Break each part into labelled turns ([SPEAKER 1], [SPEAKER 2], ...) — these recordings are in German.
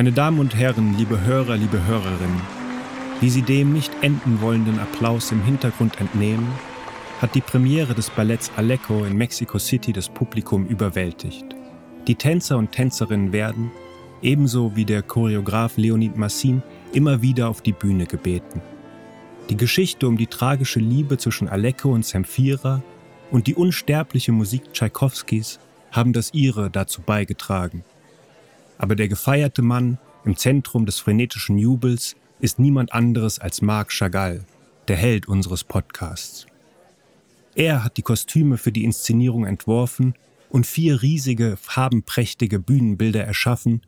[SPEAKER 1] Meine Damen und Herren, liebe Hörer, liebe Hörerinnen, wie Sie dem nicht enden wollenden Applaus im Hintergrund entnehmen, hat die Premiere des Balletts Alecco in Mexico City das Publikum überwältigt. Die Tänzer und Tänzerinnen werden, ebenso wie der Choreograf Leonid Massin, immer wieder auf die Bühne gebeten. Die Geschichte um die tragische Liebe zwischen Alecco und Zemfira und die unsterbliche Musik Tschaikowskis haben das ihre dazu beigetragen. Aber der gefeierte Mann im Zentrum des frenetischen Jubels ist niemand anderes als Marc Chagall, der Held unseres Podcasts. Er hat die Kostüme für die Inszenierung entworfen und vier riesige, farbenprächtige Bühnenbilder erschaffen,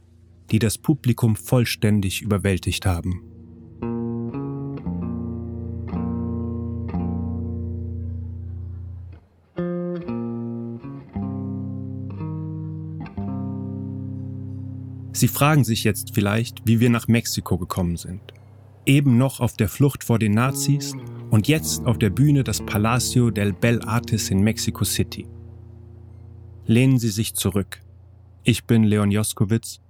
[SPEAKER 1] die das Publikum vollständig überwältigt haben. Sie fragen sich jetzt vielleicht, wie wir nach Mexiko gekommen sind. Eben noch auf der Flucht vor den Nazis und jetzt auf der Bühne des Palacio del Bel Artes in Mexico City. Lehnen Sie sich zurück. Ich bin Leon Joskowitz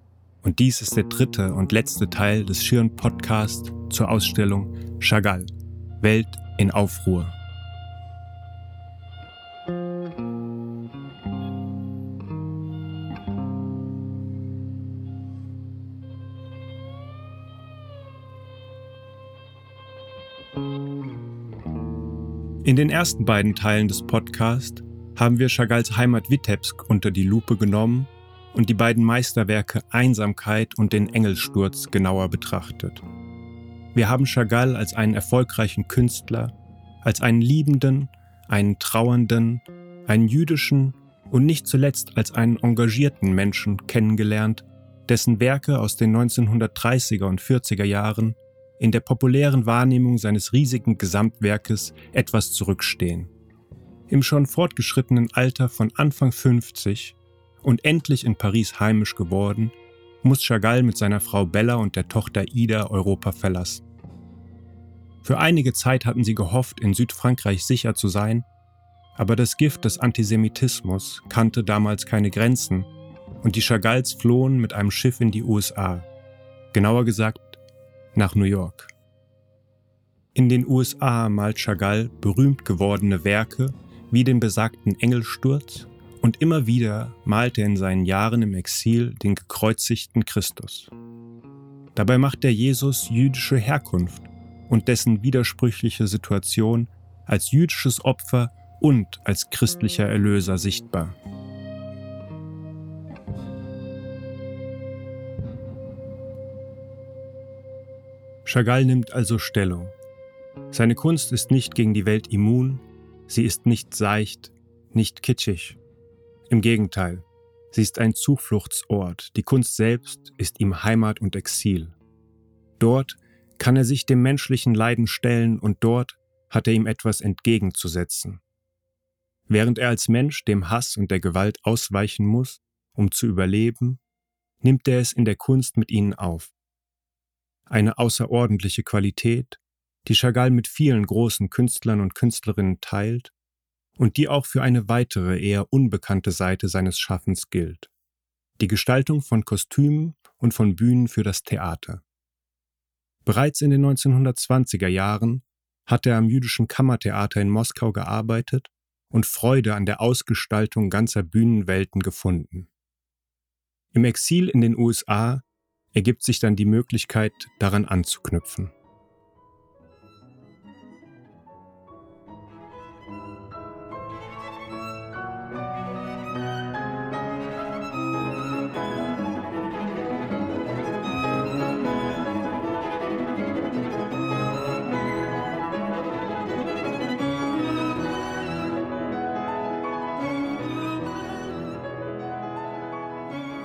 [SPEAKER 1] und dies ist der dritte und letzte Teil des Schirn Podcasts zur Ausstellung Chagall, Welt in Aufruhr. In den ersten beiden Teilen des Podcasts haben wir Chagalls Heimat Witebsk unter die Lupe genommen und die beiden Meisterwerke Einsamkeit und den Engelsturz genauer betrachtet. Wir haben Chagall als einen erfolgreichen Künstler, als einen liebenden, einen trauernden, einen jüdischen und nicht zuletzt als einen engagierten Menschen kennengelernt, dessen Werke aus den 1930er und 40er Jahren in der populären Wahrnehmung seines riesigen Gesamtwerkes etwas zurückstehen. Im schon fortgeschrittenen Alter von Anfang 50 und endlich in Paris heimisch geworden, muss Chagall mit seiner Frau Bella und der Tochter Ida Europa verlassen. Für einige Zeit hatten sie gehofft, in Südfrankreich sicher zu sein, aber das Gift des Antisemitismus kannte damals keine Grenzen und die Chagalls flohen mit einem Schiff in die USA, genauer gesagt nach New York. In den USA malt Chagall berühmt gewordene Werke wie den besagten Engelsturz und immer wieder malt er in seinen Jahren im Exil den gekreuzigten Christus. Dabei macht er Jesus jüdische Herkunft und dessen widersprüchliche Situation als jüdisches Opfer und als christlicher Erlöser sichtbar. Chagall nimmt also Stellung. Seine Kunst ist nicht gegen die Welt immun, sie ist nicht seicht, nicht kitschig. Im Gegenteil, sie ist ein Zufluchtsort, die Kunst selbst ist ihm Heimat und Exil. Dort kann er sich dem menschlichen Leiden stellen und dort hat er ihm etwas entgegenzusetzen. Während er als Mensch dem Hass und der Gewalt ausweichen muss, um zu überleben, nimmt er es in der Kunst mit ihnen auf eine außerordentliche Qualität, die Chagall mit vielen großen Künstlern und Künstlerinnen teilt und die auch für eine weitere eher unbekannte Seite seines Schaffens gilt. Die Gestaltung von Kostümen und von Bühnen für das Theater. Bereits in den 1920er Jahren hat er am jüdischen Kammertheater in Moskau gearbeitet und Freude an der Ausgestaltung ganzer Bühnenwelten gefunden. Im Exil in den USA ergibt sich dann die Möglichkeit, daran anzuknüpfen.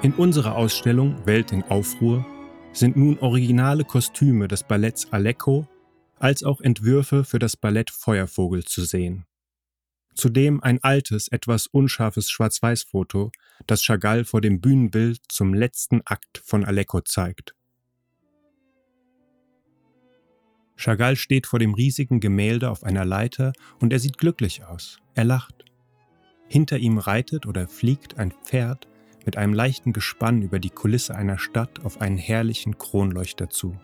[SPEAKER 1] In unserer Ausstellung Welt in Aufruhr sind nun originale Kostüme des Balletts Alecco als auch Entwürfe für das Ballett Feuervogel zu sehen. Zudem ein altes, etwas unscharfes Schwarz-Weiß-Foto, das Chagall vor dem Bühnenbild zum letzten Akt von Alecco zeigt. Chagall steht vor dem riesigen Gemälde auf einer Leiter und er sieht glücklich aus. Er lacht. Hinter ihm reitet oder fliegt ein Pferd mit einem leichten Gespann über die Kulisse einer Stadt auf einen herrlichen Kronleuchter zu.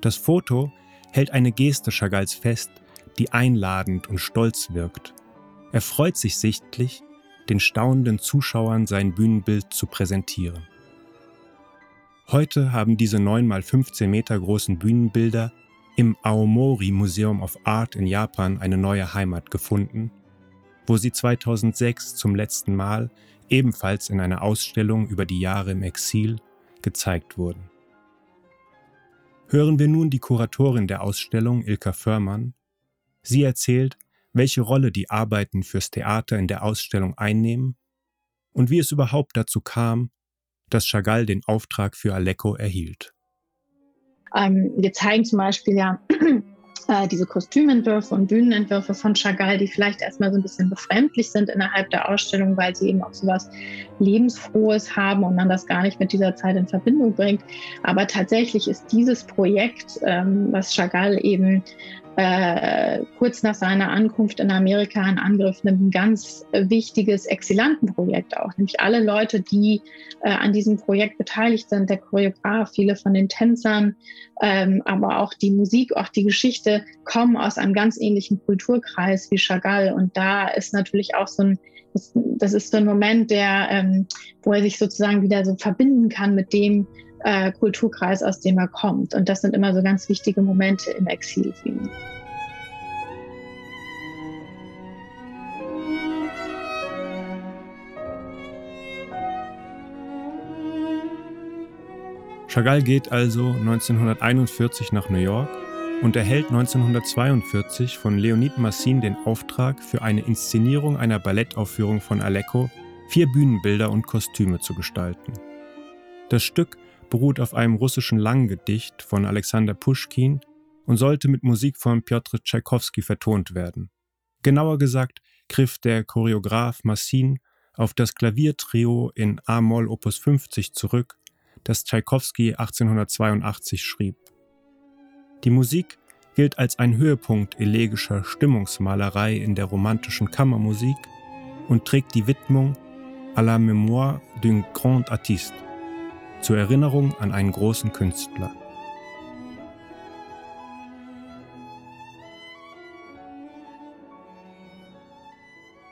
[SPEAKER 1] Das Foto hält eine Geste Chagalls fest, die einladend und stolz wirkt. Er freut sich sichtlich, den staunenden Zuschauern sein Bühnenbild zu präsentieren. Heute haben diese 9 mal 15 Meter großen Bühnenbilder im Aomori Museum of Art in Japan eine neue Heimat gefunden, wo sie 2006 zum letzten Mal ebenfalls in einer Ausstellung über die Jahre im Exil gezeigt wurden. Hören wir nun die Kuratorin der Ausstellung, Ilka Förmann. Sie erzählt, welche Rolle die Arbeiten fürs Theater in der Ausstellung einnehmen und wie es überhaupt dazu kam, dass Chagall den Auftrag für Alecko erhielt.
[SPEAKER 2] Ähm, wir zeigen zum Beispiel ja äh, diese Kostümentwürfe und Bühnenentwürfe von Chagall, die vielleicht erstmal so ein bisschen befremdlich sind innerhalb der Ausstellung, weil sie eben auch so was Lebensfrohes haben und man das gar nicht mit dieser Zeit in Verbindung bringt. Aber tatsächlich ist dieses Projekt, ähm, was Chagall eben äh, kurz nach seiner Ankunft in Amerika in Angriff nimmt, ein ganz wichtiges Exilantenprojekt auch. Nämlich alle Leute, die äh, an diesem Projekt beteiligt sind, der Choreograf, viele von den Tänzern, ähm, aber auch die Musik, auch die Geschichte, kommen aus einem ganz ähnlichen Kulturkreis wie Chagall. Und da ist natürlich auch so ein das, ist so ein Moment, der, ähm, wo er sich sozusagen wieder so verbinden kann mit dem, äh, Kulturkreis, aus dem er kommt. Und das sind immer so ganz wichtige Momente im Exil für ihn.
[SPEAKER 1] Chagall geht also 1941 nach New York und erhält 1942 von Leonid Massin den Auftrag, für eine Inszenierung einer Ballettaufführung von Alecko vier Bühnenbilder und Kostüme zu gestalten. Das Stück beruht auf einem russischen Langgedicht von Alexander Puschkin und sollte mit Musik von Piotr Tschaikowski vertont werden. Genauer gesagt griff der Choreograf Massin auf das Klaviertrio in A-Moll Opus 50 zurück, das Tschaikowski 1882 schrieb. Die Musik gilt als ein Höhepunkt elegischer Stimmungsmalerei in der romantischen Kammermusik und trägt die Widmung à la mémoire d'un grand artiste zur Erinnerung an einen großen Künstler.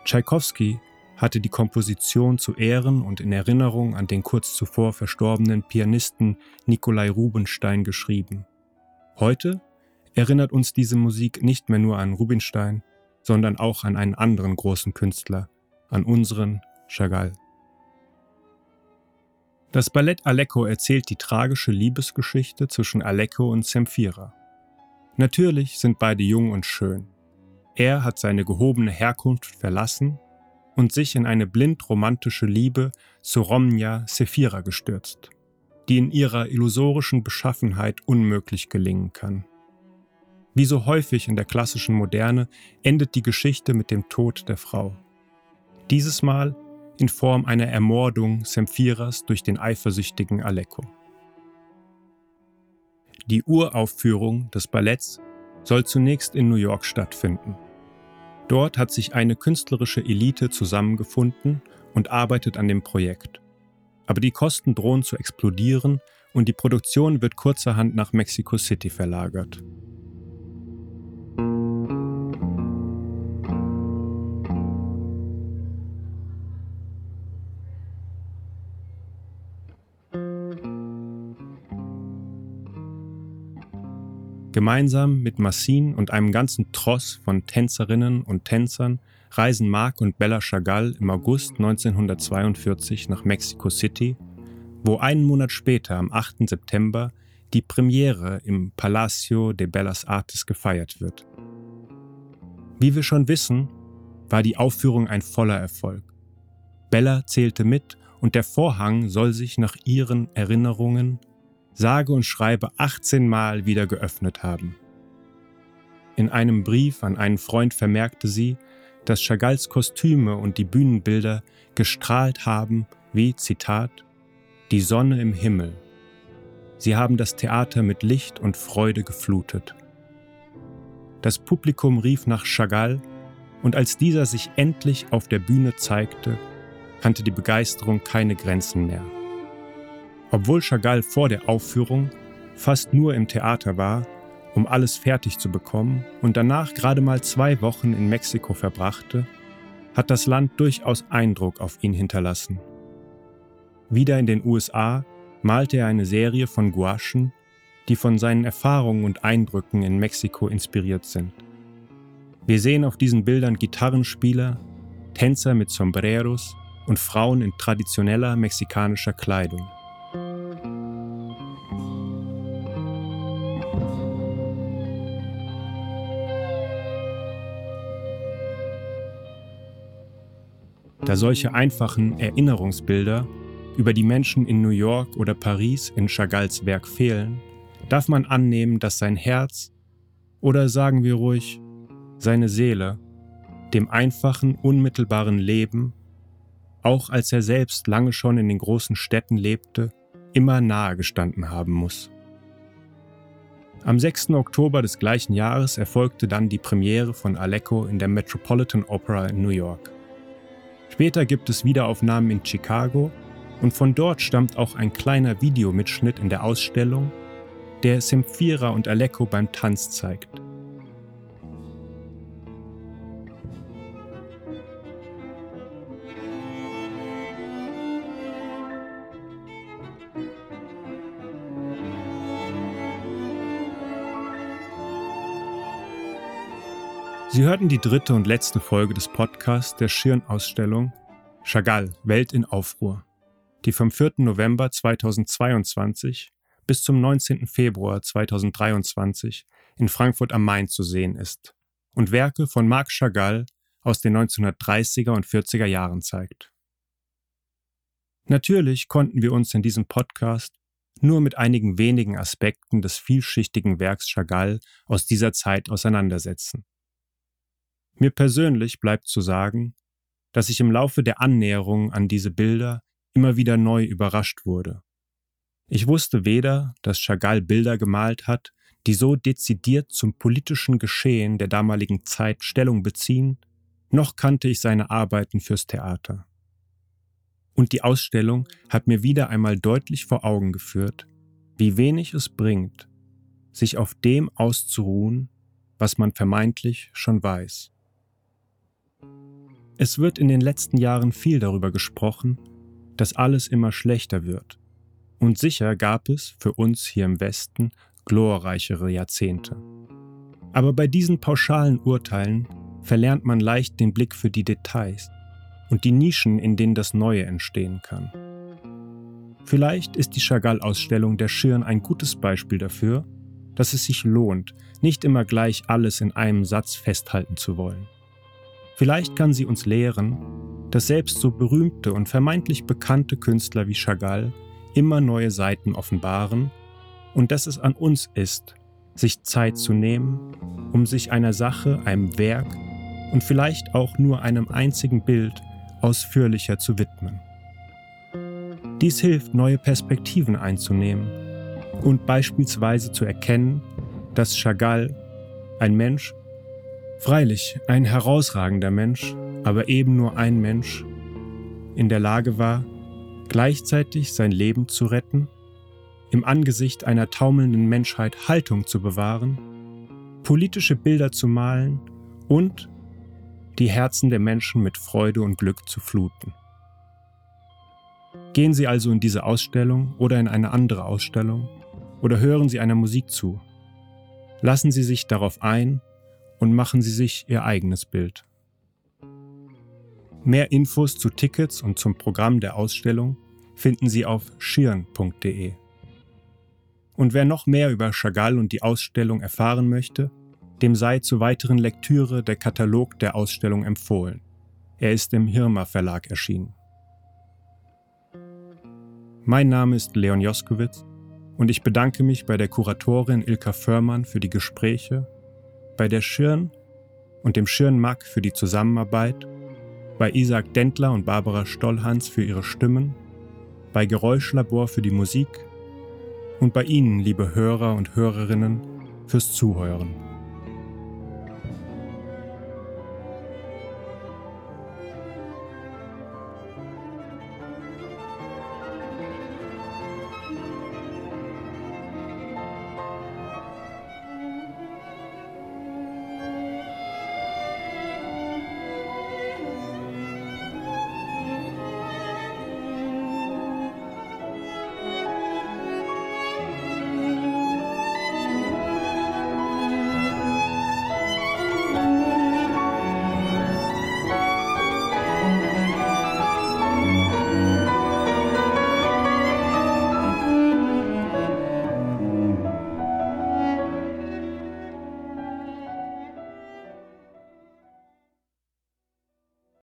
[SPEAKER 1] Tschaikowski hatte die Komposition zu Ehren und in Erinnerung an den kurz zuvor verstorbenen Pianisten Nikolai Rubinstein geschrieben. Heute erinnert uns diese Musik nicht mehr nur an Rubinstein, sondern auch an einen anderen großen Künstler, an unseren Chagall. Das Ballett Alecko erzählt die tragische Liebesgeschichte zwischen Alecko und Zemfira. Natürlich sind beide jung und schön. Er hat seine gehobene Herkunft verlassen und sich in eine blind romantische Liebe zu Romnia Sephira gestürzt, die in ihrer illusorischen Beschaffenheit unmöglich gelingen kann. Wie so häufig in der klassischen Moderne endet die Geschichte mit dem Tod der Frau. Dieses Mal in Form einer Ermordung Semphiras durch den eifersüchtigen Alecko. Die Uraufführung des Balletts soll zunächst in New York stattfinden. Dort hat sich eine künstlerische Elite zusammengefunden und arbeitet an dem Projekt. Aber die Kosten drohen zu explodieren und die Produktion wird kurzerhand nach Mexico City verlagert. Gemeinsam mit Massin und einem ganzen Tross von Tänzerinnen und Tänzern reisen Marc und Bella Chagall im August 1942 nach Mexico City, wo einen Monat später, am 8. September, die Premiere im Palacio de Bellas Artes gefeiert wird. Wie wir schon wissen, war die Aufführung ein voller Erfolg. Bella zählte mit und der Vorhang soll sich nach ihren Erinnerungen sage und schreibe 18 Mal wieder geöffnet haben. In einem Brief an einen Freund vermerkte sie, dass Chagalls Kostüme und die Bühnenbilder gestrahlt haben wie, Zitat, die Sonne im Himmel. Sie haben das Theater mit Licht und Freude geflutet. Das Publikum rief nach Chagall, und als dieser sich endlich auf der Bühne zeigte, kannte die Begeisterung keine Grenzen mehr. Obwohl Chagall vor der Aufführung fast nur im Theater war, um alles fertig zu bekommen und danach gerade mal zwei Wochen in Mexiko verbrachte, hat das Land durchaus Eindruck auf ihn hinterlassen. Wieder in den USA malte er eine Serie von Gouachen, die von seinen Erfahrungen und Eindrücken in Mexiko inspiriert sind. Wir sehen auf diesen Bildern Gitarrenspieler, Tänzer mit Sombreros und Frauen in traditioneller mexikanischer Kleidung. Da solche einfachen Erinnerungsbilder über die Menschen in New York oder Paris in Chagalls Werk fehlen, darf man annehmen, dass sein Herz oder sagen wir ruhig seine Seele dem einfachen, unmittelbaren Leben, auch als er selbst lange schon in den großen Städten lebte, immer nahe gestanden haben muss. Am 6. Oktober des gleichen Jahres erfolgte dann die Premiere von Alecko in der Metropolitan Opera in New York. Später gibt es Wiederaufnahmen in Chicago und von dort stammt auch ein kleiner Videomitschnitt in der Ausstellung, der Semphira und Alecko beim Tanz zeigt. Sie hörten die dritte und letzte Folge des Podcasts der Schirn-Ausstellung Chagall, Welt in Aufruhr, die vom 4. November 2022 bis zum 19. Februar 2023 in Frankfurt am Main zu sehen ist und Werke von Marc Chagall aus den 1930er und 40er Jahren zeigt. Natürlich konnten wir uns in diesem Podcast nur mit einigen wenigen Aspekten des vielschichtigen Werks Chagall aus dieser Zeit auseinandersetzen. Mir persönlich bleibt zu sagen, dass ich im Laufe der Annäherung an diese Bilder immer wieder neu überrascht wurde. Ich wusste weder, dass Chagall Bilder gemalt hat, die so dezidiert zum politischen Geschehen der damaligen Zeit Stellung beziehen, noch kannte ich seine Arbeiten fürs Theater. Und die Ausstellung hat mir wieder einmal deutlich vor Augen geführt, wie wenig es bringt, sich auf dem auszuruhen, was man vermeintlich schon weiß. Es wird in den letzten Jahren viel darüber gesprochen, dass alles immer schlechter wird. Und sicher gab es für uns hier im Westen glorreichere Jahrzehnte. Aber bei diesen pauschalen Urteilen verlernt man leicht den Blick für die Details und die Nischen, in denen das Neue entstehen kann. Vielleicht ist die Chagall-Ausstellung der Schirn ein gutes Beispiel dafür, dass es sich lohnt, nicht immer gleich alles in einem Satz festhalten zu wollen. Vielleicht kann sie uns lehren, dass selbst so berühmte und vermeintlich bekannte Künstler wie Chagall immer neue Seiten offenbaren und dass es an uns ist, sich Zeit zu nehmen, um sich einer Sache, einem Werk und vielleicht auch nur einem einzigen Bild ausführlicher zu widmen. Dies hilft, neue Perspektiven einzunehmen und beispielsweise zu erkennen, dass Chagall, ein Mensch Freilich, ein herausragender Mensch, aber eben nur ein Mensch, in der Lage war, gleichzeitig sein Leben zu retten, im Angesicht einer taumelnden Menschheit Haltung zu bewahren, politische Bilder zu malen und die Herzen der Menschen mit Freude und Glück zu fluten. Gehen Sie also in diese Ausstellung oder in eine andere Ausstellung oder hören Sie einer Musik zu. Lassen Sie sich darauf ein und machen Sie sich Ihr eigenes Bild. Mehr Infos zu Tickets und zum Programm der Ausstellung finden Sie auf schirn.de. Und wer noch mehr über Chagall und die Ausstellung erfahren möchte, dem sei zur weiteren Lektüre der Katalog der Ausstellung empfohlen. Er ist im Hirma Verlag erschienen. Mein Name ist Leon Joskowitz und ich bedanke mich bei der Kuratorin Ilka Förmann für die Gespräche bei der Schirn und dem Schirn-Mack für die Zusammenarbeit, bei Isaac Dentler und Barbara Stollhans für ihre Stimmen, bei Geräuschlabor für die Musik und bei Ihnen, liebe Hörer und Hörerinnen, fürs Zuhören.